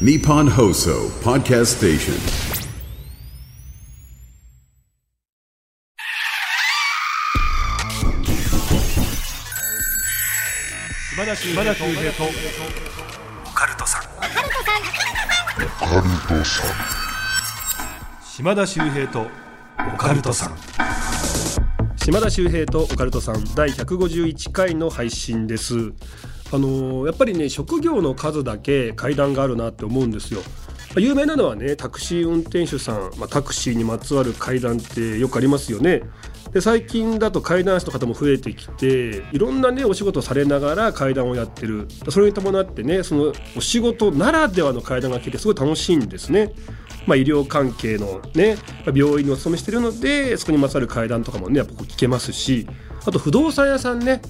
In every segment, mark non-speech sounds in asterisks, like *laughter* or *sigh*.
Nippon Hoso Podcast Station. 島田秀平とオカルトさん島田秀平とオカルトさん島田秀平とオカルトさん第151回の配信ですあのやっぱりね職業の数だけ階段があるなって思うんですよ。有名なのはねタクシー運転手さん、まあ、タクシーにまつわる階段ってよくありますよね。で最近だと階段師の方も増えてきていろんなねお仕事されながら階段をやってる。それに伴ってねそのお仕事ならではの階段が聞いてすごい楽しいんですね。まあ、医療関係のね病院にお勤めしてるのでそこにまつわる階段とかもねやっぱこう聞けますしあと不動産屋さんね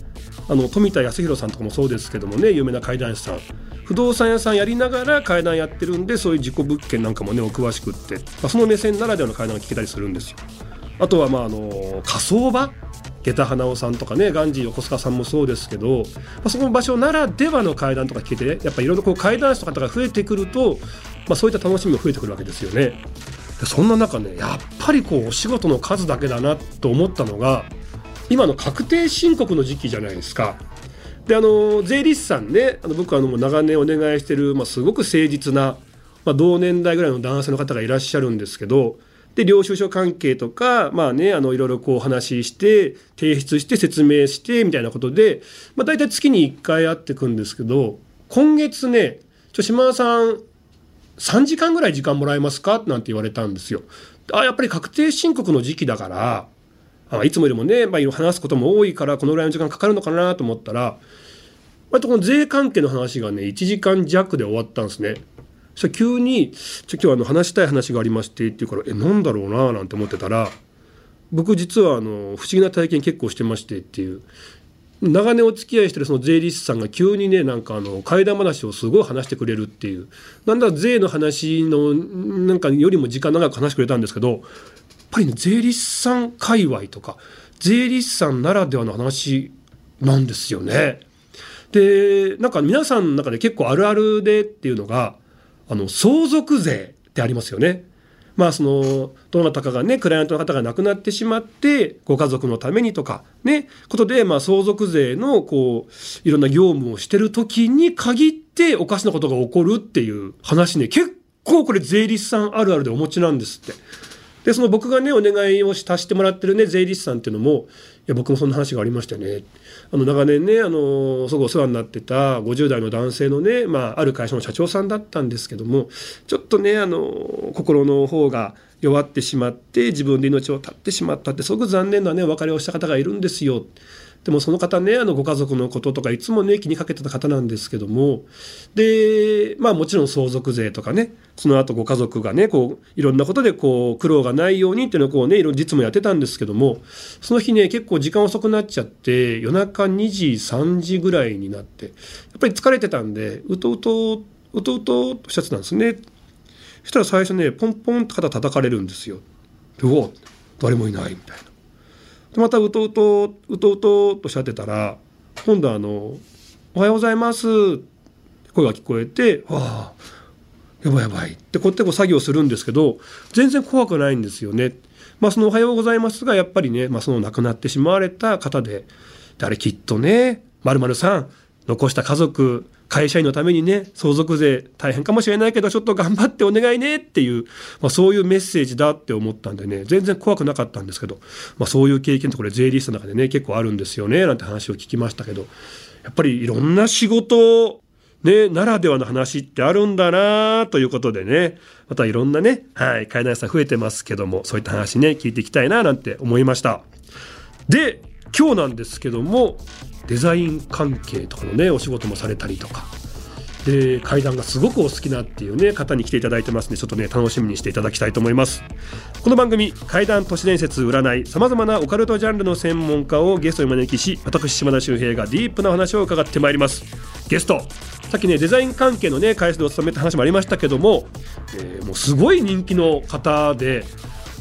あの富田康弘さんとかもそうですけどもね有名な階段師さん不動産屋さんやりながら階段やってるんでそういう事故物件なんかもねお詳しくって、まあ、その目線ならではの階段が聞けたりするんですよ。あとはまああの火葬場？下駄花尾さんとかねガンジー横須賀さんもそうですけど、まあ、その場所ならではの階段とか聞けてやっぱいろいろこう階段師の方が増えてくると、まあ、そういった楽しみも増えてくるわけですよね。でそんな中ねやっぱりこうお仕事の数だけだなと思ったのが今の確定申告の時期じゃないですか。であの税理士さんねあの僕あのもう長年お願いしてる、まあ、すごく誠実な、まあ、同年代ぐらいの男性の方がいらっしゃるんですけどで領収書関係とかまあねあのいろいろこう話して提出して説明してみたいなことで、まあ、大体月に1回会ってくんですけど今月ねちょ島田さん3時間ぐらい時間もらえますか？なんて言われたんですよ。あやっぱり確定申告の時期だからあいつもよりもね、まあ、話すことも多いからこのぐらいの時間かかるのかなと思ったら割とこの税関係の話がね1時間弱で終わったんですね。そし急に「ちょ今日あの話したい話がありまして」って言うから「えなんだろうな」なんて思ってたら僕実はあの不思議な体験結構してましてっていう長年お付き合いしてるその税理士さんが急にねなんかあの怪談話をすごい話してくれるっていうなんだ税の話のなんかよりも時間長く話してくれたんですけどぱりね税理士さん界隈とか税理士さんならではの話なんですよね。でなんか皆さんの中で結構あるあるでっていうのがあの相続税ってありますよね。まあそのどなたかがねクライアントの方が亡くなってしまってご家族のためにとかねことでまあ相続税のこういろんな業務をしてる時に限っておかしなことが起こるっていう話ね結構これ税理士さんあるあるでお持ちなんですって。でその僕がねお願いをし足してもらってるね税理士さんっていうのもいや僕もそんな話がありましたねあの長年ねあのすごいお世話になってた50代の男性のね、まあ、ある会社の社長さんだったんですけどもちょっとねあの心の方が弱ってしまって自分で命を絶ってしまったってすごく残念なねお別れをした方がいるんですよ。でもその方ねあのご家族のこととかいつもね気にかけてた方なんですけどもでまあもちろん相続税とかねその後ご家族がねこういろんなことでこう苦労がないようにっていうのをこうねいろいろ実務やってたんですけどもその日ね結構時間遅くなっちゃって夜中2時3時ぐらいになってやっぱり疲れてたんでうとうとうとうとおっしゃってたんですねそしたら最初ねポンポンって肩叩かれるんですよ。うわ誰もいないみたいな。でまたうとうとうとうとうとおっしゃってたら今度あの「おはようございます」声が聞こえて「わあやばいやばい」ってこうやってこう作業するんですけど全然怖くないんですよね。まあその「おはようございます」がやっぱりね、まあ、その亡くなってしまわれた方でであれきっとねまるさん残した家族会社員のためにね相続税大変かもしれないけどちょっと頑張ってお願いねっていう、まあ、そういうメッセージだって思ったんでね全然怖くなかったんですけど、まあ、そういう経験ってこれ税理士の中でね結構あるんですよねなんて話を聞きましたけどやっぱりいろんな仕事ね、ならではの話ってあるんだなということでね、またいろんなね、はい、海南さん増えてますけども、そういった話ね、聞いていきたいななんて思いました。で、今日なんですけども、デザイン関係とかのね、お仕事もされたりとか、で階段がすごくお好きなっていうね方に来ていただいてますんでちょっとね楽しみにしていただきたいと思います。この番組階段都市伝説占いさまざまなオカルトジャンルの専門家をゲストに招きし私島田秀平がディープな話を伺ってまいります。ゲストさっきねデザイン関係のね会社でお勤めた話もありましたけども、えーもうすごい人気の方で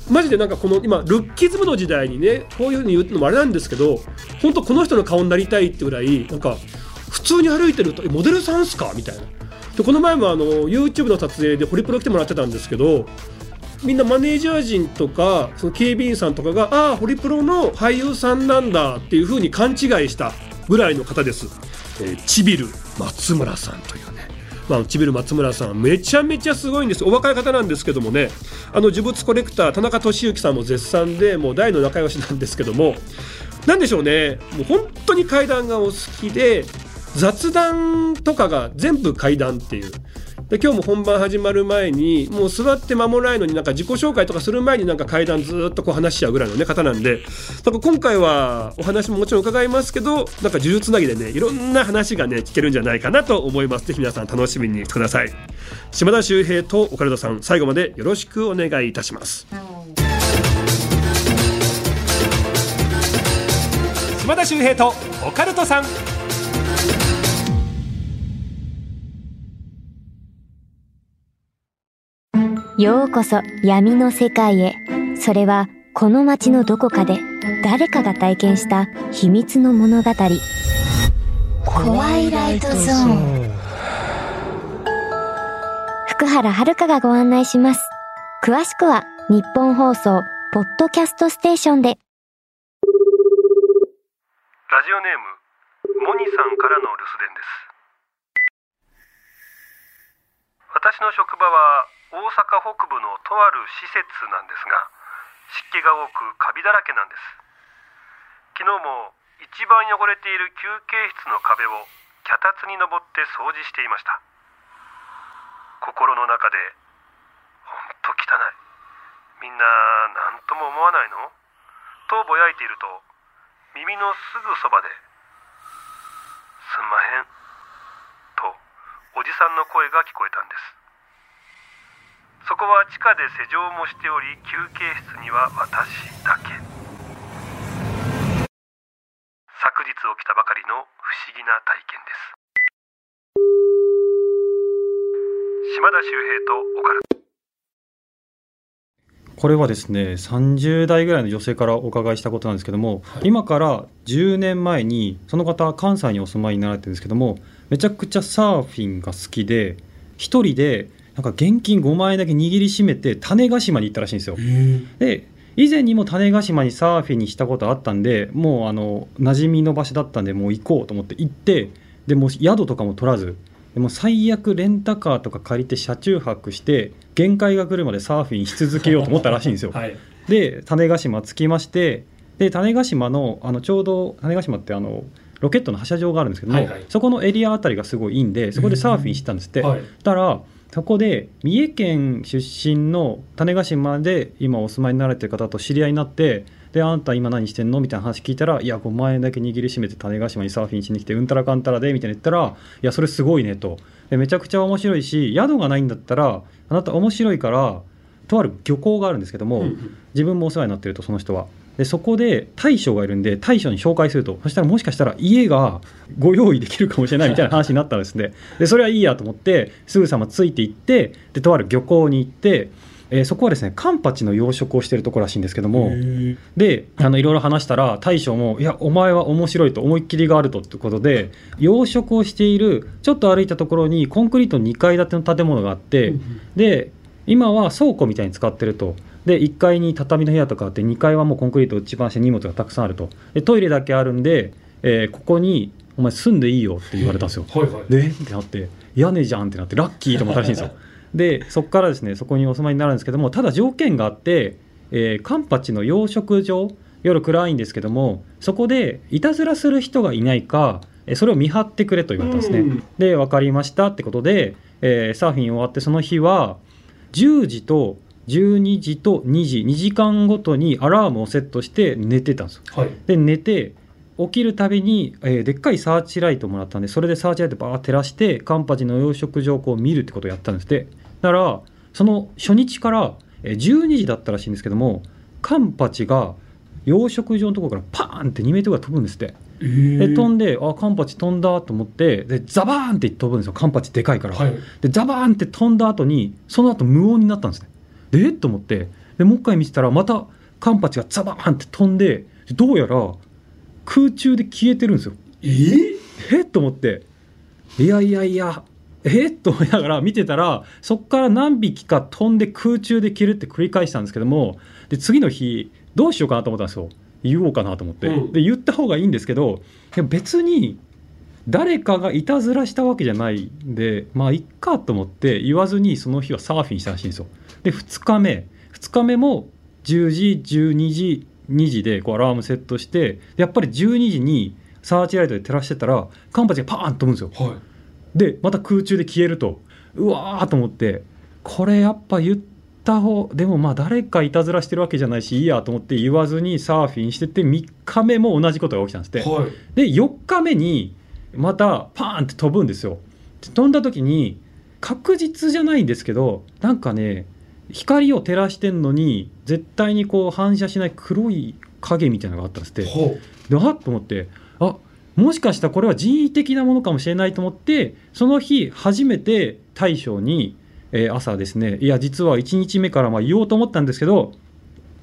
マジでなんかこの今ルッキズムの時代にねこういうふうに言うのもあれなんですけど本当この人の顔になりたいってぐらいなんか普通に歩いてるとえモデルさんっすか？みたいな。でこの前もあの YouTube の撮影でホリプロ来てもらってたんですけどみんなマネージャー陣とかその警備員さんとかがああホリプロの俳優さんなんだっていう風に勘違いしたぐらいの方です、えー、チビル松村さんというね。まあ、ちびる松村さんめちゃめちゃすごいんですお若い方なんですけどもね。あの呪物コレクター田中俊之さんも絶賛でもう大の仲良しなんですけども。なんでしょうね。もう本当に階段がお好きで雑談とかが全部階段っていう。で今日も本番始まる前にもう座って間もないのになんか自己紹介とかする前になんか階段ずっとこう話しちゃうぐらいの、ね、方なんで。なんか今回はお話ももちろん伺いますけどなんか呪術つなぎでねいろんな話がね聞けるんじゃないかなと思います。ぜひ皆さん楽しみにしてください。島田秀平とオカルトさん最後までよろしくお願いいたします。島田秀平とオカルトさん。ようこそ闇の世界へ。それはこの街のどこかで誰かが体験した秘密の物語。怖いライトゾーン。福原遥がご案内します。詳しくは日本放送ポッドキャストステーションで。ラジオネーム、モニさんからの留守電です。私の職場は大阪北部のとある施設なんですが湿気が多くカビだらけなんです。昨日も一番汚れている休憩室の壁を脚立に登って掃除していました。心の中でほんと汚い。みんな何とも思わないの？とぼやいていると耳のすぐそばですんまへんとおじさんの声が聞こえたんです。こは地下で施錠もしており休憩室には私だけ。昨日起きたばかりの不思議な体験です。島田秀平とオカルこれはですね30代ぐらいの女性からお伺いしたことなんですけども、はい、今から10年前にその方関西にお住まいになられてるんですけどもめちゃくちゃサーフィンが好きで一人でなんか現金5万円だけ握りしめて種子島に行ったらしいんですよ。で以前にも種子島にサーフィンにしたことあったんでもうあの馴染みの場所だったんでもう行こうと思って行ってでも宿とかも取らずでも最悪レンタカーとか借りて車中泊して限界が来るまでサーフィンし続けようと思ったらしいんですよ。*laughs* はい、で種子島着きましてで種子島のあのちょうど種子島ってあのロケットの発射場があるんですけども、はいはい、そこのエリアあたりがすごいいいんでそこでサーフィンしてたんですって。はい、たらそこで三重県出身の種子島で今お住まいになられてる方と知り合いになってであんた今何してんのみたいな話聞いたらいや5万円だけ握りしめて種子島にサーフィンしに来てうんたらかんたらでみたいな言ったらいやそれすごいねと。でめちゃくちゃ面白いし宿がないんだったらあなた面白いからとある漁港があるんですけども、自分もお世話になってるとその人はでそこで大将がいるんで大将に紹介すると。そしたらもしかしたら家がご用意できるかもしれないみたいな話になったんですね。でそれはいいやと思ってすぐさまついていってでとある漁港に行って、えー、そこはですねカンパチの養殖をしてるところらしいんですけども。であのいろいろ話したら大将も「いやお前は面白いと思いっきりがあると」ってことで養殖をしているちょっと歩いたところにコンクリート2階建ての建物があってで今は倉庫みたいに使ってると。で1階に畳の部屋とかあって2階はもうコンクリート打ちっぱなし荷物がたくさんあるとでトイレだけあるんで、えー、ここにお前住んでいいよって言われたんですよ。はいはい、でってなって屋根じゃんってなってラッキーと思ったらしいんですよ。*laughs* でそこからですねそこにお住まいになるんですけどもただ条件があって、えー、カンパチの養殖場夜暗いんですけどもそこでいたずらする人がいないかそれを見張ってくれと言われたんですね。で分かりましたってことで、えー、サーフィン終わってその日は10時と12時と2時2時間ごとにアラームをセットして寝てたんですよ。はい、で寝て起きるたびに、えー、でっかいサーチライトもらったんでそれでサーチライトバー照らしてカンパチの養殖場をこう見るってことをやったんです。ってだからその初日から、えー、12時だったらしいんですけどもカンパチが養殖場のところからパーンって2メートルが飛ぶんですって。で飛んであカンパチ飛んだと思ってでザバーンって飛ぶんですよカンパチでかいから、はい、でザバーンって飛んだ後にその後無音になったんですねえ？っと思って。でもう一回見てたらまたカンパチがザバーンって飛んでどうやら空中で消えてるんですよ。え？ー、え？と思って。いやいやいや。え？っと思いながら見てたらそこから何匹か飛んで空中で消えるって繰り返したんですけどもで次の日どうしようかなと思ったんですよ。言おうかなと思って、うん。で言った方がいいんですけど別に誰かがいたずらしたわけじゃないんでまあいっかと思って言わずにその日はサーフィンしたらしいんですよで2日目。2日目も10時12時2時でこうアラームセットしてでやっぱり12時にサーチライトで照らしてたらカンパチがパーンと飛ぶんですよ。はい。でまた空中で消えると。うわーと思って。これやっぱ言った方でもまあ誰かいたずらしてるわけじゃないしいいやと思って言わずにサーフィンしてて3日目も同じことが起きたんですって、はい。で4日目にまたパーンって飛ぶんですよ。で飛んだ時に確実じゃないんですけどなんかね光を照らしてんのに絶対にこう反射しない黒い影みたいなのがあったんですって。ほでわっと思ってあもしかしたらこれは人為的なものかもしれないと思ってその日初めて大将に、えー朝ですねいや実は1日目からまあ言おうと思ったんですけど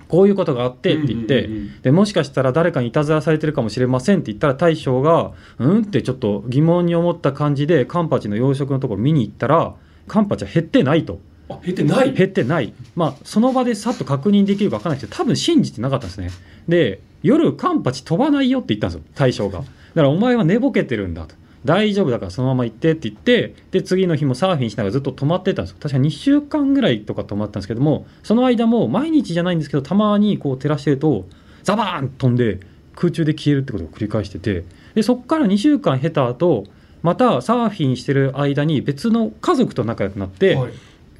こういうことがあってって言って、うんうんうん。うんでもしかしたら誰かにいたずらされてるかもしれませんって言ったら大将がうん？ってちょっと疑問に思った感じでカンパチの養殖のところ見に行ったらカンパチは減ってないと。あ減ってない？減ってない、まあ、その場でさっと確認できるか分からないけど多分信じてなかったんですね。で夜カンパチ飛ばないよって言ったんですよ大将が。だからお前は寝ぼけてるんだと。大丈夫だからそのまま行ってって言ってで次の日もサーフィンしながらずっと泊まってたんですよ。確か2週間ぐらいとか泊まったんですけどもその間も毎日じゃないんですけどたまにこう照らしてるとザバーンと飛んで空中で消えるってことを繰り返してて。でそこから2週間経た後またサーフィンしてる間に別の家族と仲良くなって、はい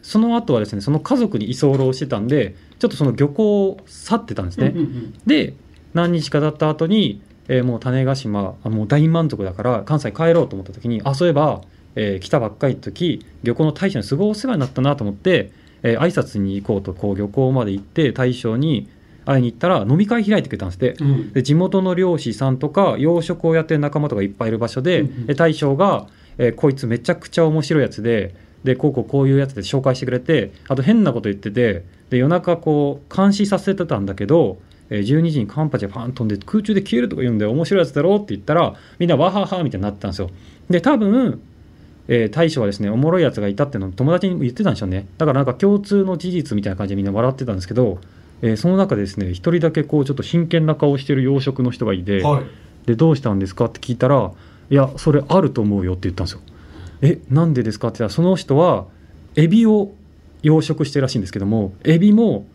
その後はですねその家族に居候してたんでちょっとその漁港を去ってたんですね、うんうんうん。で何日か経った後に、えーもう種子島あもう大満足だから関西帰ろうと思った時にあそういえば、えー来たばっかりの時漁港の大将にすごいお世話になったなと思って、えー挨拶に行こうとこう漁港まで行って大将に会いに行ったら飲み会開いてくれたんですって、うん。で地元の漁師さんとか養殖をやってる仲間とかいっぱいいる場所で、うんうん。で大将が、えーこいつめちゃくちゃ面白いやつででこうこうこういうやつで紹介してくれてあと変なこと言っててで夜中こう監視させてたんだけど、えー12時にカンパチがパン飛んで空中で消えるとか言うんで面白いやつだろ？うって言ったらみんなわははみたいになってたんですよ。で多分えー大将はですねおもろいやつがいたっていうのを友達にも言ってたんでしょうね。だからなんか共通の事実みたいな感じでみんな笑ってたんですけど、えーその中でですね一人だけこうちょっと真剣な顔してる養殖の人がいて、はい。でどうしたんですか？って聞いたら「いやそれあると思うよ」って言ったんですよ。えなんでですかって言ったらその人はエビを養殖してるらしいんですけどもエビも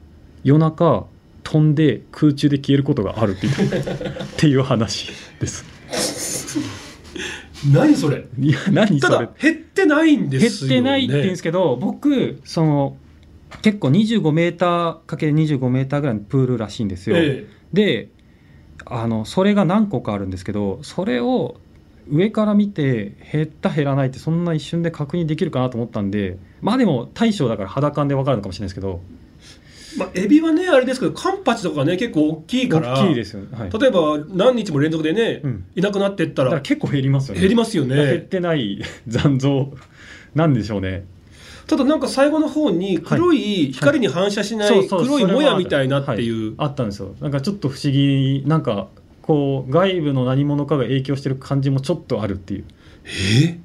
夜中飛んで空中で消えることがあるって言ってっていう話です。何それ？いや何たそれ？だ減ってないんで減すよねってないって言うんですけど僕その結構25メーターかける25メーターぐらいのプールらしいんですよ。えであのそれが何個かあるんですけどそれを上から見て減った減らないってそんな一瞬で確認できるかなと思ったんでまあでも大将だから肌感で分かるのかもしれないですけどえまあ、エビはねあれですけどカンパチとかね結構大きいから大きいですよね、はい、例えば何日も連続でね、うん。いなくなってったら結構減りますよね。減りますよ減っねてない残像 *laughs* なんでしょうね。ただなんか最後の方に黒い光に反射しない黒いもやみたいなっていう、はあったんですよ。なんかちょっと不思議なんかこう外部の何者かが影響してる感じもちょっとあるっていう。え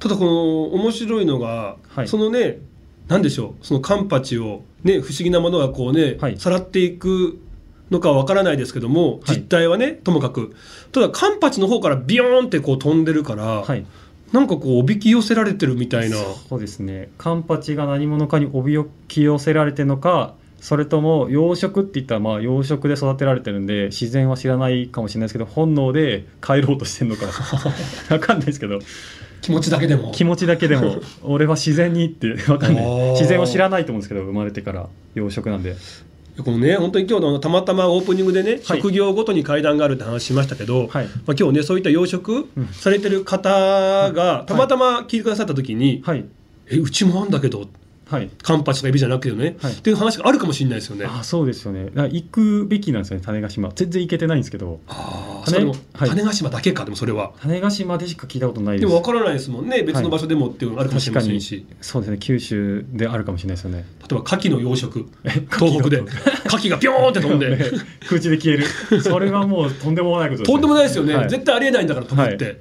ただこの面白いのが、はい。そのねなんでしょう？そのカンパチをね不思議なものがこうね、はい。さらっていくのかわからないですけどもはい。実態はね、ともかく。ただカンパチの方からビヨーンってこう飛んでるから、はい。なんかこうおびき寄せられてるみたいな。そうですね。カンパチが何者かにおびき寄せられてるのかそれとも養殖って言ったらまあ養殖で育てられてるんで自然は知らないかもしれないですけど本能で帰ろうとしてるのか *laughs* わかんないですけど。気持ちだけでも。気持ちだけでも俺は自然にってわかんない。自然を知らないと思うんですけど生まれてから養殖なんで。このね本当に今日のたまたまオープニングでね、はい。職業ごとに階段があるって話しましたけど、はい。まあ、今日ねそういった養殖うん。されてる方がたまたま聞いてくださった時に、はい。えうちもあんだけどはい。カンパチとかエビじゃなくてね、はい。っていう話があるかもしれないですよね。あそうですよね。行くべきなんですよね種子島。全然行けてないんですけど。ああ、種はい。種子島だけか、でもそれは。種子島でしか聞いたことないでですも分からないですもんね、別の場所でもっていうのがあるかもしれませんし、そうですね九州であるかもしれないですよね。例えば牡蠣の養殖、え東北で、牡蠣がピョーンって飛んで、*laughs* 空中で消える。それはもうとんでもないことです、とんでもないですよね、はい。絶対ありえないんだから飛ぶって。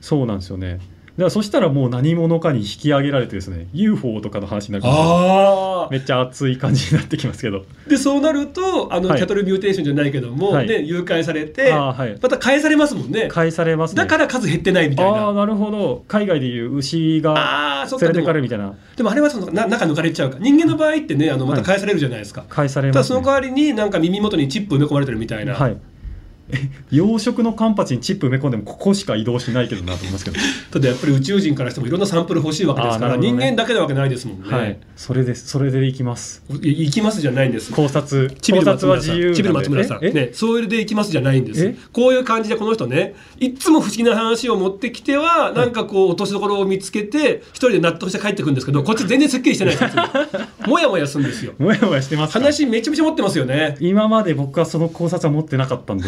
そうなんですよねからそしたらもう何者かに引き上げられてですね UFO とかの話になるああめっちゃ熱い感じになってきますけど。でそうなるとあの、はい。キャトルミューテーションじゃないけども、はい。ね、誘拐されてはい。また返されますもんね。返されますね。だから数減ってないみたいな。ああなるほど。海外でいう牛が連れてでもかれるみたいな。でもあれはそのな中抜かれちゃうか。ら人間の場合ってねあのまた返されるじゃないですか、返されただます、ね、その代わりになんか耳元にチップ埋め込まれてるみたいな、はい。え *laughs* 養殖のカンパチにチップ埋め込んでもここしか移動しないけどなと思いますけど、ただやっぱり宇宙人からしてもいろんなサンプル欲しいわけですから、ね。人間だけなわけないですもんね、はい。それです。それでいきます。い行きますじゃないんです。考察チビル考松村さん。察は自由松村さん。え？えねそういうで行きますじゃないんです。え？こういう感じでこの人ねいつも不思議な話を持ってきてはなんかこう落としどころを見つけて一人で納得して帰ってくるんですけどこっち全然すっきりしてないんですよ。*laughs* もやもやするんですよ。もやもやしてますか？話めちゃめちゃ持ってますよね。今まで僕はその考察は持ってなかったんで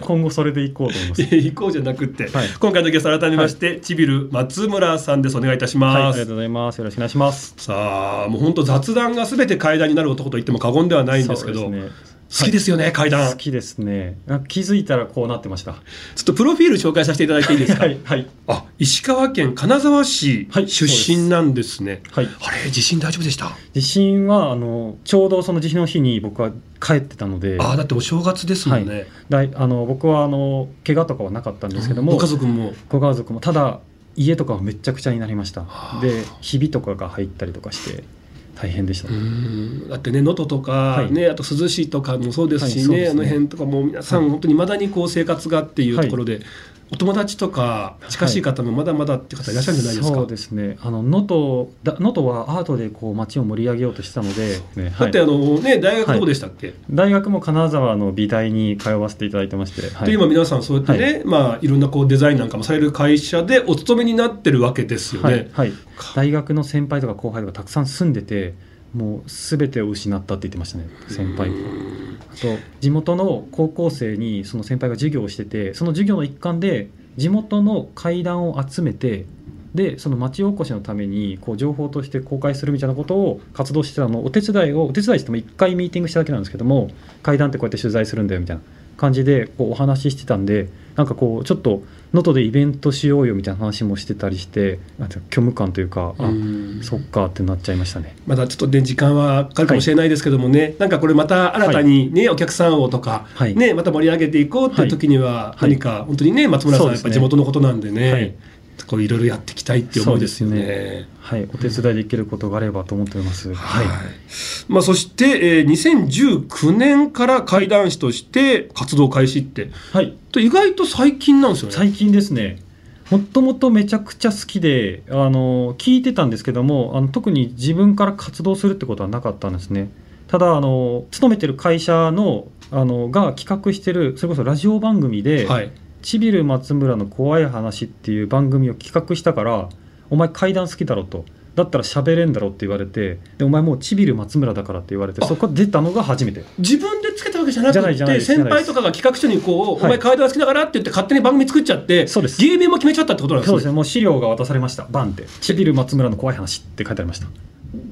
今後それでいこうと思います。*laughs* 行こうじゃなくって、はい。今回のゲスト改めまして、チビル松村さんです。お願いいたしはい、あます、りがとうございます。よろしくお願いします。さあもう本当雑談が全て階段になる男と言っても過言ではないんですけどそうね好きですよね、階段。好きですね。あ気づいたらこうなってました。ちょっとプロフィール紹介させていただいていいですか、はい、はい、あ石川県金沢市はい出身なんですね、はい。あれ地震大丈夫でした？地震はあのちょうどその地震の日に僕は帰ってたので、ああだってお正月ですもんね、だいあの僕はあの怪我とかはなかったんですけども、ご家族も。ご家族も。ただ家とかはめっちゃくちゃになりました。はあ。で、ひびとかが入ったりとかして大変でした。うーん。だってね能登とか、はい。ねあと珠洲市とかもそうですしね,、はいね。あの辺とかもう皆さん本当にまだにこう生活がっていうところで、お友達とか近しい方もまだまだって方いらっしゃるんじゃないですか、そうですね。あの能登だ能登はアートでこう街を盛り上げようとしてたので、ねはい。だってあのね大学どこでしたっけ、大学も金沢の美大に通わせていただいてまして、はい。で今皆さんそうやってね、い。まあ、いろんなこうデザインなんかもされる会社でお勤めになってるわけですよね。はい。はい、大学の先輩とか後輩とかたくさん住んでてもう全てを失ったって言ってましたね先輩が。あと地元の高校生にその先輩が授業をしててその授業の一環で地元の階段を集めてでその町おこしのためにこう情報として公開するみたいなことを活動してたのお手伝いをお手伝いしても1回ミーティングしただけなんですけども階段ってこうやって取材するんだよみたいな感じでこうお話ししてたんでなんかこうちょっと能登でイベントしようよみたいな話もしてたりして虚無感というかあうん。そっかってなっちゃいましたね。まだちょっとね時間はかかるかもしれないですけどもね、なんかこれまた新たにね、お客さんをとか、はい。ねまた盛り上げていこうっていう時には、はい。何か本当にね松村さんやっぱ地元のことなんでね、はいこういろいろやっていきたいっていう思いですよね。そうですはい、お手伝いできることがあればと思っております。はい。はい、まあ、そして、えー2019年から怪談師として活動開始ってはい、と意外と最近なんですよね。最近ですね。もともとめちゃくちゃ好きであの聞いてたんですけどもあの特に自分から活動するってことはなかったんですね。ただあの勤めてる会社のあのが企画してるそれこそラジオ番組ではい「ちびる松村の怖い話」っていう番組を企画したから「お前怪談好きだろ」と。だったら喋れんだろって言われてでお前もうちびる松村だからって言われてあ。そこ出たのが初めて。自分でつけたわけじゃなくて先輩とかが企画書にこう、はいお前怪談好きだからって言って勝手に番組作っちゃってそうです。芸名も決めちゃったってことなんですね。そうですね。もう資料が渡されました。バンって「ちびる松村の怖い話」って書いてありました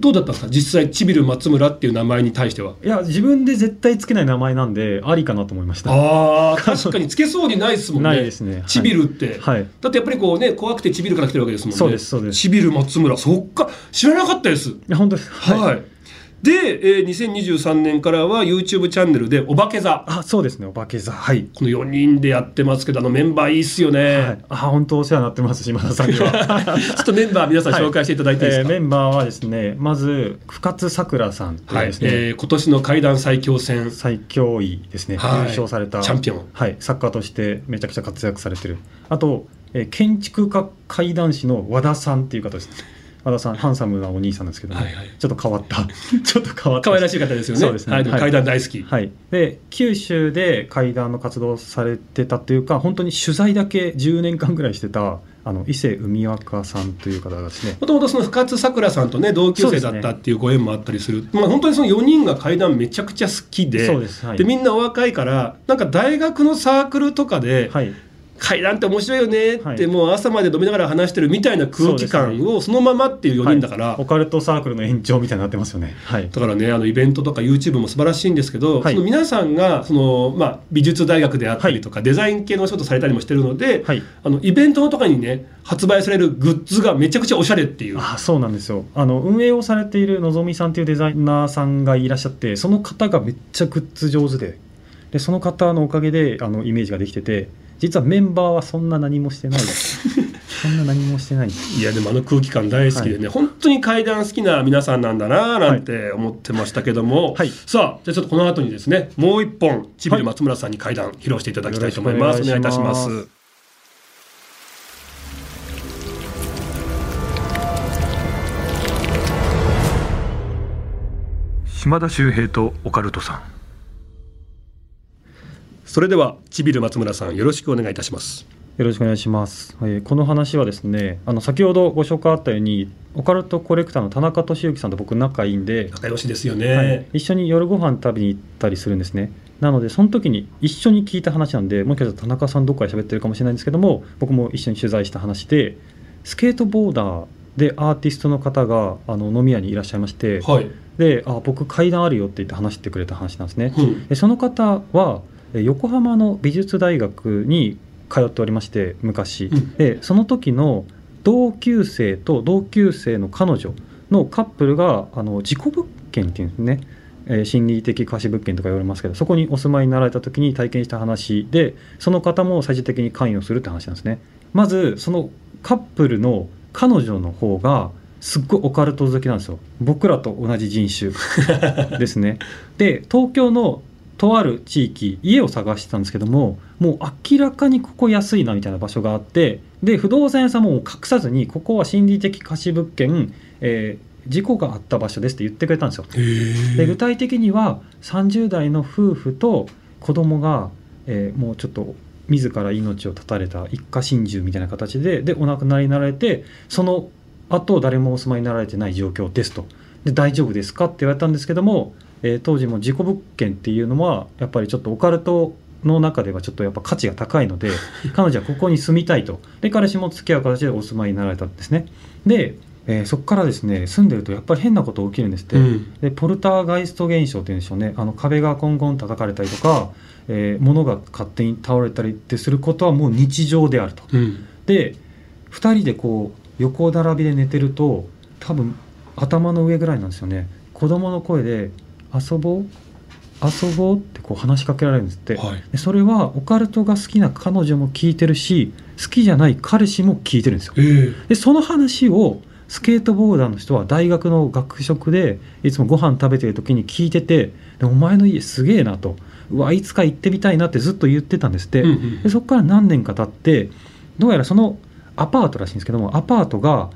どうだったんですか？実際ちびる松村っていう名前に対しては。いや自分で絶対つけない名前なんでありかなと思いました。ああ確かにつけそうにないですもんね。ないですね。はい。ちびるって、はい。だってやっぱりこうね怖くてちびるから来てるわけですもんね。そうですそうです。ちびる松村。そっか。知らなかったです。いや本当です。はい、で、えー、2023年からは YouTube チャンネルで「お化け座。あそうですねお化け座はい」この4人でやってますけどあのメンバーいいっすよね、はい、あ本当お世話になってます島田さんには。*laughs* ちょっとメンバー皆さん *laughs* 紹介していただいていいですか、えーメンバーはですねまず深津さくらさんというはいですね、えー今年の怪談最強戦。最強位ですね、はい。優勝されたチャンピオン。はい、サッカーとしてめちゃくちゃ活躍されてる。あと、えー建築家怪談師の和田さんっていう方です和田さんハンサムなお兄さんですけども、はいはい。ちょっと変わった。*laughs* ちょっと変わった。可愛らしい方ですよね。そうですね。はい、でも怪談大好き、はい、で九州で怪談の活動をされてたっていうか本当に取材だけ10年間ぐらいしてたあの伊勢海若さんという方がですね。もともとその深津さくらさんとね同級生だったっていうご縁もあったりする。まあ、本当にその4人が怪談めちゃくちゃ好きで。そうです。はい。でみんなお若いからなんか大学のサークルとかではい階段って面白いよねって、はい。もう朝まで飲みながら話してるみたいな空気感をそのままっていう4人だから、はい。オカルトサークルの延長みたいになってますよね。はい。だからねあのイベントとか YouTube も素晴らしいんですけど、はい。その皆さんがその、まあ、美術大学であったりとか、デザイン系のお仕事されたりもしてるので、はい。あのイベントのとかにね発売されるグッズがめちゃくちゃおしゃれっていう。あそうなんですよ。あの運営をされているのぞみさんというデザイナーさんがいらっしゃってその方がめっちゃグッズ上手ででその方のおかげであのイメージができてて実はメンバーはそんな何もしてない *laughs* そんな何もしてないいやでもあの空気感大好きでね、本当に階段好きな皆さんなんだななんて思ってましたけども、はい。さあじゃあちょっとこの後にですねもう一本ちびる松村さんに階段披露していただきたいと思います。お願いいたします。島田秀平とオカルトさんそれではちびる松村さんよろしくお願いいたします。よろしくお願いします、えーこの話はですねあの先ほどご紹介あったようにオカルトコレクターの田中俊之さんと僕仲いいんで、仲良しですよね、はい、一緒に夜ご飯食べに行ったりするんですね。なのでその時に一緒に聞いた話なんでもしかしたら田中さんどっかで喋ってるかもしれないんですけども僕も一緒に取材した話でスケートボーダーでアーティストの方があの飲み屋にいらっしゃいまして、はい、であ僕階段あるよって言って話してくれた話なんですね、うん。でその方はえ横浜の美術大学に通っておりまして昔、うん。でその時の同級生と同級生の彼女のカップルがあの事故物件っていうんですね、えー心理的貸し物件とか言われますけどそこにお住まいになられた時に体験した話でその方も最終的に関与するって話なんですね。まずそのカップルの彼女の方がすっごいオカルト好きなんですよ。僕らと同じ人種ですね。*laughs* で東京のとある地域家を探してたんですけどももう明らかにここ安いなみたいな場所があってで不動産屋さんも隠さずにここは心理的貸し物件、えー事故があった場所ですって言ってくれたんですよ。で具体的には30代の夫婦と子供が、えーもうちょっと自ら命を絶たれた一家心中みたいな形ででお亡くなりになられてその後誰もお住まいになられてない状況ですと。で大丈夫ですかって言われたんですけども、えー当時も事故物件っていうのはやっぱりちょっとオカルトの中ではちょっとやっぱ価値が高いので *laughs* 彼女はここに住みたいと。で彼氏も付き合う形でお住まいになられたんですね。で、えーそこからですね住んでるとやっぱり変なこと起きるんですって、うん。でポルターガイスト現象っていうんでしょうね。あの壁がコンコン叩かれたりとか、えー物が勝手に倒れたりってすることはもう日常であると。うん。で2人でこう横並びで寝てると多分頭の上ぐらいなんですよね。子供の声で「遊ぼう？遊ぼう」ってこう話しかけられるんですって、はい。でそれはオカルトが好きな彼女も聞いてるし好きじゃない彼氏も聞いてるんですよ。えーでその話をスケートボーダーの人は大学の学食でいつもご飯食べてる時に聞いててでお前の家すげえなと。うわいつか行ってみたいなってずっと言ってたんですって、うんうんでそこから何年か経ってどうやらそのアパートらしいんですけどもアパートが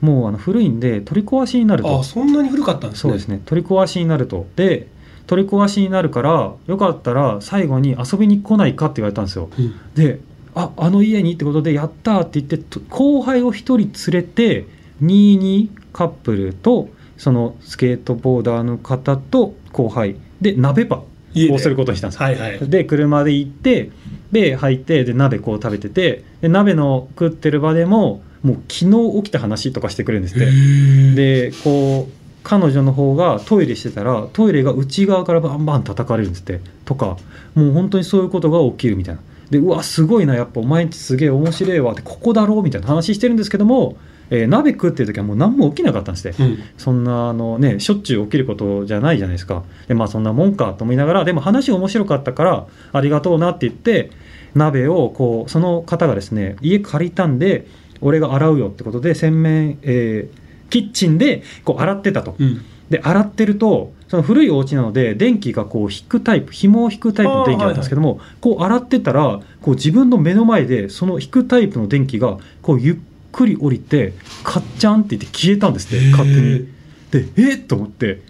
もうあの古いんで取り壊しになると。あそんなに古かったんですね。そうですね。取り壊しになると。で取り壊しになるからよかったら最後に遊びに来ないかって言われたんですよ。うん。でああの家にってことでやったーって言ってと後輩を1人連れて22カップルとそのスケートボーダーの方と後輩。で鍋パをすることにしたんですよ。はいはい。で車で行ってで入ってで鍋こう食べててで鍋の食ってる場でももう昨日起きた話とかしてくれるんですって。でこう彼女の方がトイレしてたらトイレが内側からバンバン叩かれるんですって。とかもう本当にそういうことが起きるみたいな。でうわすごいなやっぱお前んちすげえ面白いわってここだろうみたいな話してるんですけども、えー鍋食ってる時はもう何も起きなかったんですって、うん。そんなあのねしょっちゅう起きることじゃないじゃないですか。でまあそんなもんかと思いながらでも話面白かったからありがとうなって言って鍋をこうその方がですね家借りたんで俺が洗うよってことで洗面、えーキッチンでこう洗ってたと。うん。で洗ってるとその古いお家なので電気がこう引くタイプ紐を引くタイプの電気だったんですけども、こう洗ってたらこう自分の目の前でその引くタイプの電気がこうゆっくり降りてカッチャンって言って消えたんですって勝手に。でえっ？と思って。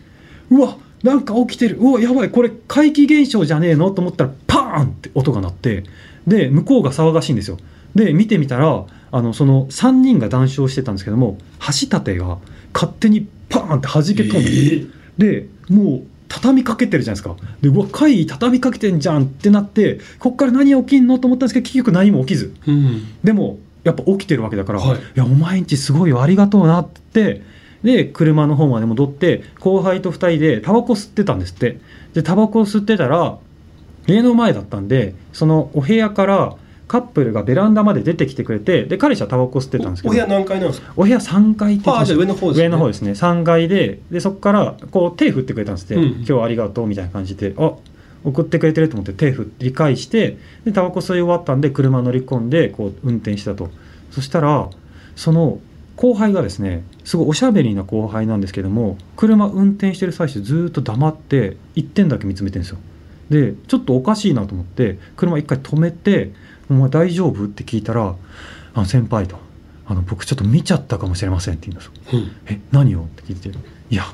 うわなんか起きてる。うわやばい。これ怪奇現象じゃねえの？と思ったらパーンって音が鳴って。で向こうが騒がしいんですよ。で見てみたらあのその3人が談笑してたんですけども橋立が勝手にパーンって弾け飛んで、でもう畳みかけてるじゃないですか。でうわ怪異畳みかけてんじゃんってなってこっから何起きんのと思ったんですけど結局何も起きず。うん。でもやっぱ起きてるわけだから、はい。い、やお前んちすごいよありがとうなって。で車の方まで戻って後輩と2人でタバコ吸ってたんですって。でタバコ吸ってたら家の前だったんでそのお部屋からカップルがベランダまで出てきてくれてで彼氏はタバコ吸ってたんですけどお部屋何階なんですか？お部屋3階ってあじゃあ上の方ですね。上の方ですね。3階ででそこからこう手振ってくれたんですって、うん。今日はありがとうみたいな感じであ送ってくれてると思って手振り返してでタバコ吸い終わったんで車乗り込んでこう運転したと。そしたらその後輩がですねすごいおしゃべりな後輩なんですけども車運転してる最中ずーっと黙って一点だけ見つめてるんですよ。でちょっとおかしいなと思って車一回止めて「お前大丈夫?」って聞いたら「あの先輩と。あの僕ちょっと見ちゃったかもしれません」って言うんですよ。うんえ何を？って聞いていや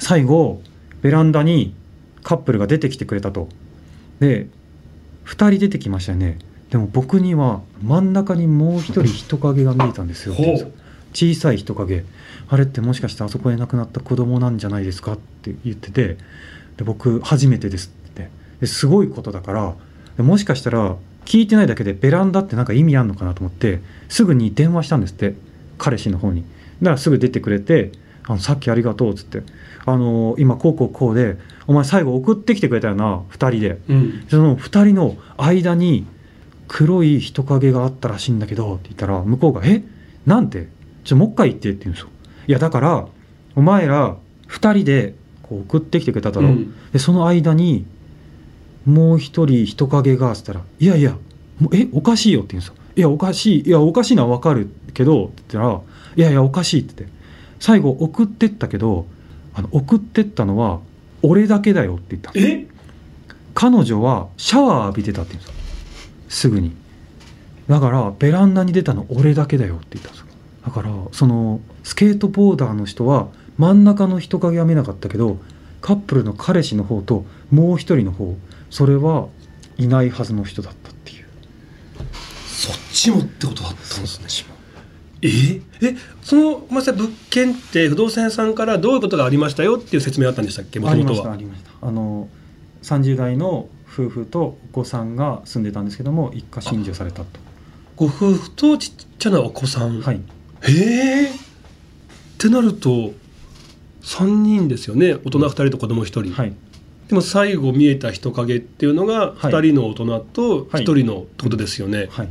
最後ベランダにカップルが出てきてくれたと。で2人出てきましたよね。でも僕には真ん中にもう一人人影が見えたんですよ。小さい人影。あれってもしかしてあそこで亡くなった子供なんじゃないですか？って言ってて。で僕初めてですって。ですごいことだから。でもしかしたら聞いてないだけでベランダってなんか意味あんのかなと思ってすぐに電話したんですって彼氏の方に。だからすぐ出てくれて「あのさっきありがとう」っつって「あの今こうこうこうでお前最後送ってきてくれたよな2人で。うん。その2人の間に黒い人影があったらしいんだけどって言ったら向こうが「え？なんて？ちょもう一回言って」って言うんですよ。いやだからお前ら2人でこう送ってきてくれただろ、うん。でその間にもう一人人影がっつったら「いやいやもうえおかしいよ」って言うんですよ「いやおかしいいやおかしいのは分かるけど」って言ったら「いやいやおかしい」って言って最後送ってったけどあの送ってったのは俺だけだよって言った。んですえ？彼女はシャワー浴びてたって言うんですよ。すぐに。だからベランダに出たの俺だけだよって言ったんですよ。だからそのスケートボーダーの人は真ん中の人影は見なかったけどカップルの彼氏の方ともう一人の方それはいないはずの人だったっていう。そっちもってことだったんですね。え？え？そのごめんなさい。物件って不動産屋さんからどういうことがありましたよっていう説明あったんでしたっけ？もありましたあともとはりました。あの30代の夫婦とお子さんが住んでたんですけども一家心中されたと。ご夫婦とちっちゃなお子さん？はい。へえ。ってなると3人ですよね？大人2人と子供1人、はいでも最後見えた人影っていうのがはい。2人の大人とはい。1人のってことですよね、はい。っ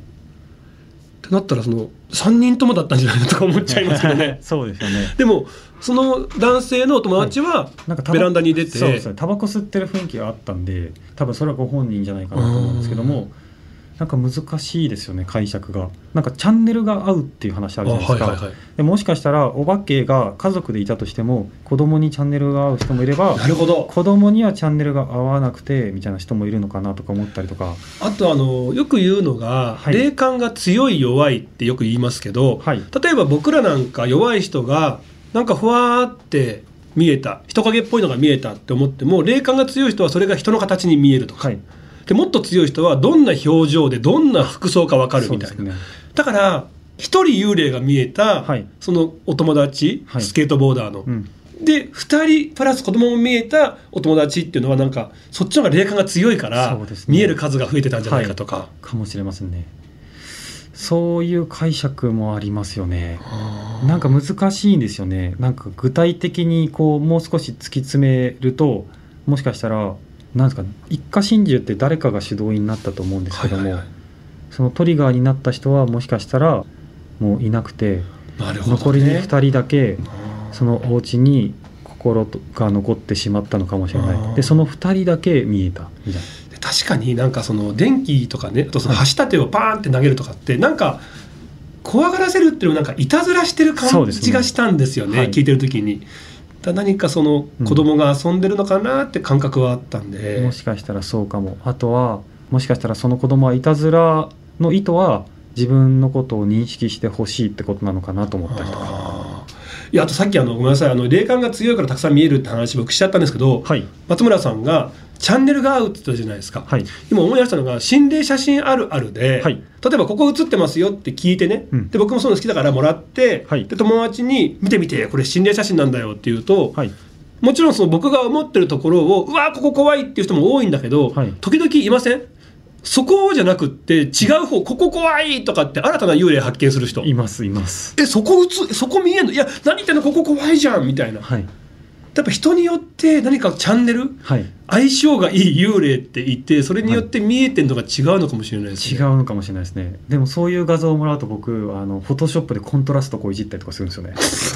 てなったらその3人ともだったんじゃないかとか思っちゃいますけどね。*laughs* そうですよね。でもその男性のお友達はなんかタバベランダに出て、そうですね。タバコ吸ってる雰囲気があったんで多分それはご本人じゃないかなと思うんですけどもなんか難しいですよね解釈が。なんかチャンネルが合うっていう話ああるじゃないですか、はいはいはい。でもしかしたらお化けが家族でいたとしても子供にチャンネルが合う人もいればなるほど。子供にはチャンネルが合わなくてみたいな人もいるのかなとか思ったりとか。あとあのよく言うのが、はい。霊感が強い弱いってよく言いますけど、はい。例えば僕らなんか弱い人がなんかふわーって見えた人影っぽいのが見えたって思っても霊感が強い人はそれが人の形に見えるとか、はいでもっと強い人はどんな表情でどんな服装か分かるみたいな、ね。だから一人幽霊が見えた、はい。そのお友達、はい。スケートボーダーの、うん。で2人プラス子供も見えたお友達っていうのはなんかそっちの方が霊感が強いから、見える数が増えてたんじゃないかとか、かもしれませんね。そういう解釈もありますよね。なんか難しいんですよね。なんか具体的にこうもう少し突き詰めるともしかしたらなんですか一家心中って誰かが主導になったと思うんですけども、はいはいはい。そのトリガーになった人はもしかしたらもういなくてね、残りに2人だけそのお家に心が残ってしまったのかもしれあなー。いでその2人だけ見えたみたいな。で確かになんかその電気とかねあとその橋立てをバーンって投げるとかってなんか怖がらせるっていうのはなんかいたずらしてる感じがしたんですよね。はい。聞いてる時に。だ何かその子供が遊んでるのかなって感覚はあったんで、もしかしたらそうかも。あとはもしかしたらその子供はいたずらの意図は自分のことを認識してほしいってことなのかなと思ったりとかいやあとさっきあのごめんなさい。あの霊感が強いからたくさん見えるって話僕しちゃったんですけど、はい。松村さんがチャンネルが合うって言ったじゃないですか、はい。今思い出したのが心霊写真あるあるで、はい。例えばここ写ってますよって聞いてね、うん。で僕もそういうの好きだからもらって、はい。で友達に見てみてこれ心霊写真なんだよって言うと、はい。もちろんその僕が思ってるところをうわここ怖いっていう人も多いんだけど、はい。時々いません？そこじゃなくって違う方ここ怖いとかって新たな幽霊発見する人。いますいます。えそこ映そこ見えんの？いや何言ってんの？ここ怖いじゃんみたいな。やはい。っぱ人によって何かチャンネル？はい。相性がいい幽霊って言ってそれによって見えてるのが違うのかもしれないです違ね、うのかもしれないですね。でもそういう画像をもらうと僕あのフォトショップでコントラストこういじったりとかするんですよね。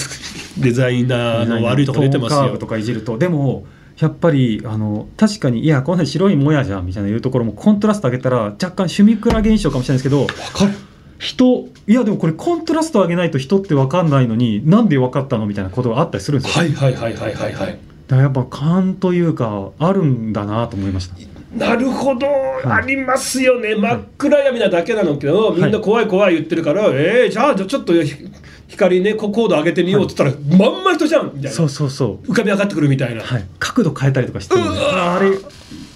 *laughs* デザイナーの悪いとこ出てますよ。とかいじるとでもやっぱりあの確かにいやこんなに白いもやじゃんみたいないうところもコントラスト上げたら若干シュミクラ現象かもしれないですけどわかる。人いやでもこれコントラスト上げないと人って分かんないのになんで分かったの？みたいなことがあったりするんですよ、はいはいはいはいはいはい。だからやっぱ勘というかあるんだなと思いました。なるほど、い。ありますよね。真っ暗闇なだけなのけど、みんな怖い怖い言ってるから、えー、じゃあちょっとひ光ねこ高度上げてみようっつったら、まんま人じゃんみたいな。そうそうそう。浮かび上がってくるみたいな、はい、角度変えたりとかしてるんであれ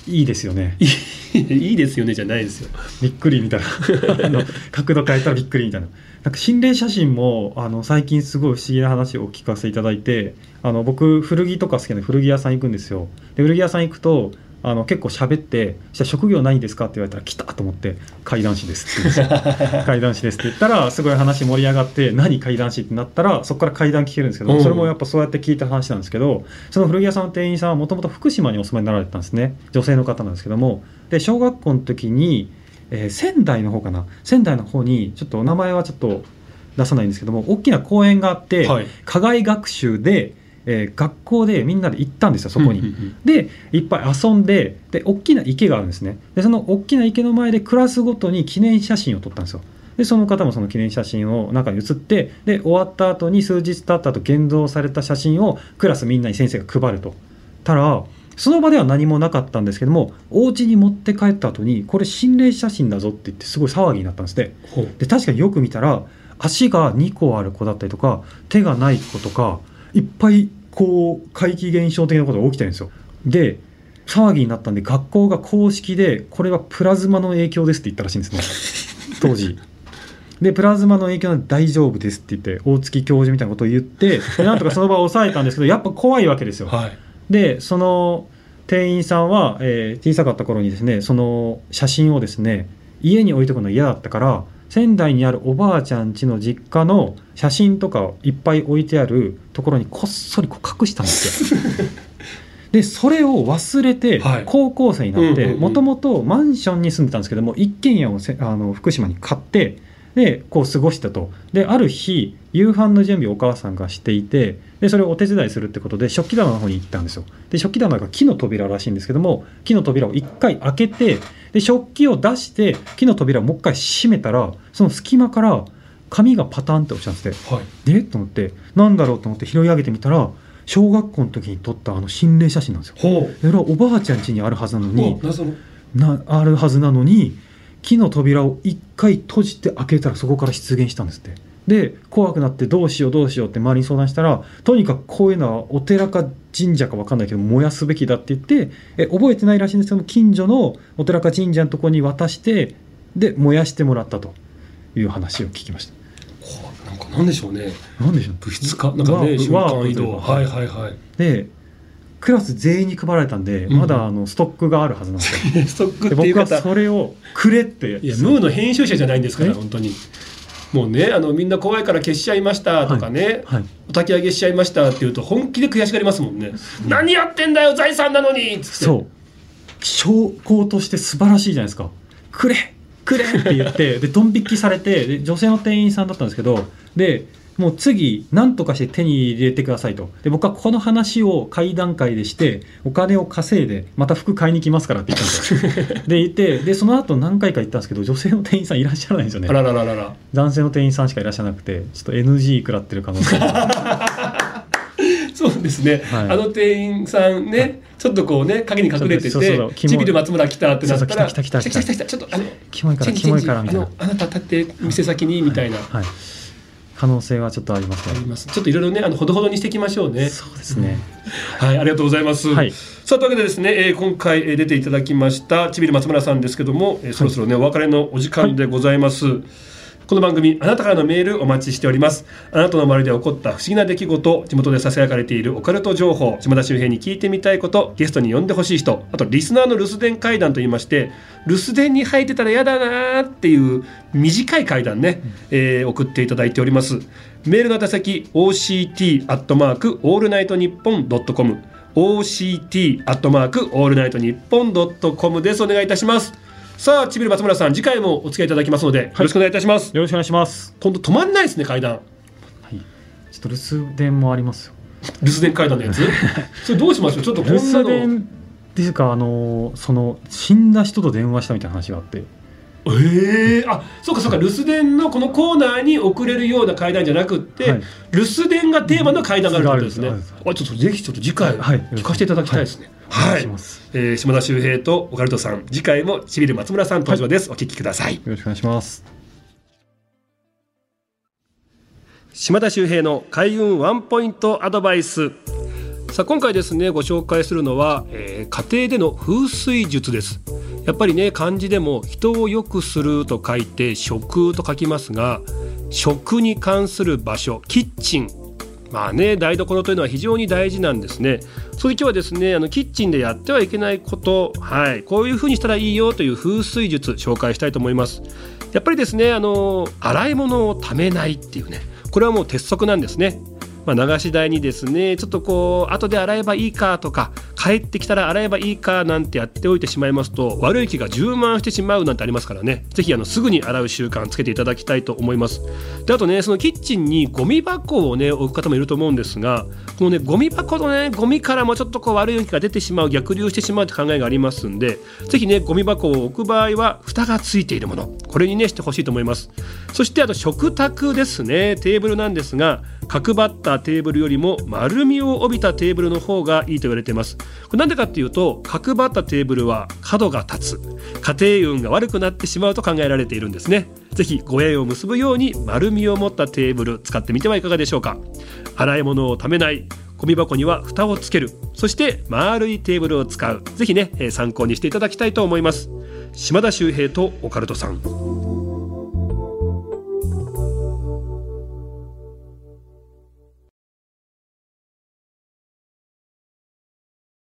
いいですよね。*laughs* いいですよねじゃないですよ。びっくりみたいな。*laughs* あの角度変えたらびっくりみたいな。なんか心霊写真もあの最近すごい不思議な話をお聞かせいただいてあの僕古着とか好きなんで古着屋さん行くんですよ。で古着屋さん行くとあの結構喋って「じゃあ職業ないんですか?」って言われたら「来た!」と思って「怪談師です」って怪談 *laughs* 師ですって言ったらすごい話盛り上がって「何怪談師?」ってなったらそこから怪談聞けるんですけど、うんそれもやっぱそうやって聞いた話なんですけどその古着屋さんの店員さんはもともと福島にお住まいになられてたんですね女性の方なんですけどもで小学校の時に、えー仙台の方かな仙台の方にちょっとお名前はちょっと出さないんですけども大きな公園があって、はい課外学習で、えー学校でみんなで行ったんですよそこに。うんうんうん。でいっぱい遊んでで大きな池があるんですね。でその大きな池の前でクラスごとに記念写真を撮ったんですよ。でその方もその記念写真を中に写ってで終わった後に数日経った後現像された写真をクラスみんなに先生が配ると。たらその場では何もなかったんですけどもお家に持って帰った後にこれ心霊写真だぞって言ってすごい騒ぎになったんですねで確かによく見たら足が2個ある子だったりとか手がない子とかいっぱいこう怪奇現象的なことが起きてるんですよ。で騒ぎになったんで学校が公式でこれはプラズマの影響ですって言ったらしいんですね。*laughs* 当時。でプラズマの影響なんで大丈夫ですって言って大月教授みたいなことを言ってでなんとかその場を抑えたんですけどやっぱ怖いわけですよ。はい。でその店員さんは、えー小さかった頃にですねその写真をですね家に置いとくの嫌だったから仙台にあるおばあちゃん家の実家の写真とかをいっぱい置いてあるところにこっそりこう隠したんですよ。*laughs* でそれを忘れてはい高校生になってもともとマンションに住んでたんですけども一軒家をせあの福島に買ってでこう過ごしたと。である日夕飯の準備をお母さんがしていてでそれをお手伝いするってことで食器棚の方に行ったんですよ。で食器棚が木の扉らしいんですけども木の扉を一回開けてで食器を出して木の扉をもう一回閉めたらその隙間から紙がパタンって落ちたんですって。はい。でと思ってなんだろうと思って拾い上げてみたら小学校の時に撮ったあの心霊写真なんですよ。ほう。それはおばあちゃん家にあるはずなのになあるはずなのに木の扉を一回閉じて開けたらそこから出現したんですって。で怖くなってどうしようどうしようって周りに相談したらとにかくこういうのはお寺か神社か分かんないけど燃やすべきだって言ってえ覚えてないらしいんですけど近所のお寺か神社のところに渡してで燃やしてもらったという話を聞きました。なんかなんでしょうね。なんでしょう？物質化なんかね瞬間移動。かはいはいはい。でクラス全員に配られたんでうん。まだあのストックがあるはずなんですよ。*laughs* ストックでっていう方僕はそれをくれって。いやムーの編集者じゃないんですからえ？本当に。もうねあのみんな怖いから消しちゃいましたとかね、はい。お焚き上げしちゃいましたって言うと本気で悔しがりますもんね、何やってんだよ財産なのにっつって。そう。証拠として素晴らしいじゃないですか。くれくれって言ってでドン引きされてで女性の店員さんだったんですけどでもう次何とかして手に入れてくださいと。で僕はこの話を会談会でしてお金を稼いでまた服買いに来ますからって言ったんですよ。で言ってでその後何回か行ったんですけど女性の店員さんいらっしゃらないんですよね。あららららら。男性の店員さんしかいらっしゃらなくてちょっと NG 食らってる可能性がそうですね、はい。あの店員さんね、ちょっとこうね影に隠れててそうそうそうキモいチビで松村来たってなったら来た来た来た来た来た来たちょっとあのキモいからキモいからみたいな。あのあなた立って店先にみたいな、はい可能性はちょっとありますね。あります。ちょっといろいろねあのほどほどにしていきましょうね。そうですね、はい、ありがとうございます。はい。さあというわけでですね、えー今回えー出ていただきましたちびる松村さんですけども、えーそろそろねお別れのお時間でございます。この番組あなたからのメールお待ちしております。あなたの周りで起こった不思議な出来事地元でささやかれているオカルト情報島田周平に聞いてみたいことゲストに呼んでほしい人あとリスナーの留守電怪談といいまして留守電に入ってたら嫌だなーっていう短い怪談ね、えー送っていただいております。メールの宛先 OCT アットマークオールナイトニッポンドットコム。OCT アットマークオールナイトニッポンドットコムです。お願いいたしますさあちびる松村さん次回もお付き合いいただきますので、よろしくお願いいたします。よろしくお願いします。今度止まんないですね怪談。はい。ちょっと留守電もありますよ。*laughs* 留守電階段のやつ？*laughs* それどうしましょう？ちょっとこん留なの。守電っていうかあのその死んだ人と電話したみたいな話があって。ええあそうかそうか。留守電のこのコーナーに送れるような階段じゃなくって、はい。留守電がテーマの階段があるってことですね、あちょっとぜひちょっと次回はい。聞かせていただきたいですね。お願はい。えー島田秀平とオカルトさん。次回もちびる松村さん登場です、お聞きください。よろしくお願いします。島田秀平の開運ワンポイントアドバイス。さあ今回ですねご紹介するのは、えー家庭での風水術です。やっぱりね漢字でも人を良くすると書いて食と書きますが食に関する場所キッチン。まあね台所というのは非常に大事なんですねそれで今日はですねあのキッチンでやってはいけないことはいこういうふうにしたらいいよという風水術紹介したいと思います。やっぱりですねあの洗い物をためないっていうねこれはもう鉄則なんですね。まあ、流し台にですねちょっとこう後で洗えばいいかとか帰ってきたら洗えばいいかなんてやっておいてしまいますと悪い気が充満してしまうなんてありますからね。ぜひあのすぐに洗う習慣つけていただきたいと思います。であとねそのキッチンにゴミ箱をね置く方もいると思うんですがこのねゴミ箱のねゴミからもちょっとこう悪い気が出てしまう逆流してしまうって考えがありますんでぜひねゴミ箱を置く場合は蓋がついているものこれにねしてほしいと思います。そしてあと食卓ですねテーブルなんですが角張ったテーブルよりも丸みを帯びたテーブルの方がいいと言われています。これなんでかっていうと角張ったテーブルは角が立つ。家庭運が悪くなってしまうと考えられているんですね。ぜひご縁を結ぶように丸みを持ったテーブル使ってみてはいかがでしょうか。洗い物をためない。ゴミ箱には蓋をつける。そして丸いテーブルを使う。ぜひねえ参考にしていただきたいと思います。島田秀平とオカルトさん。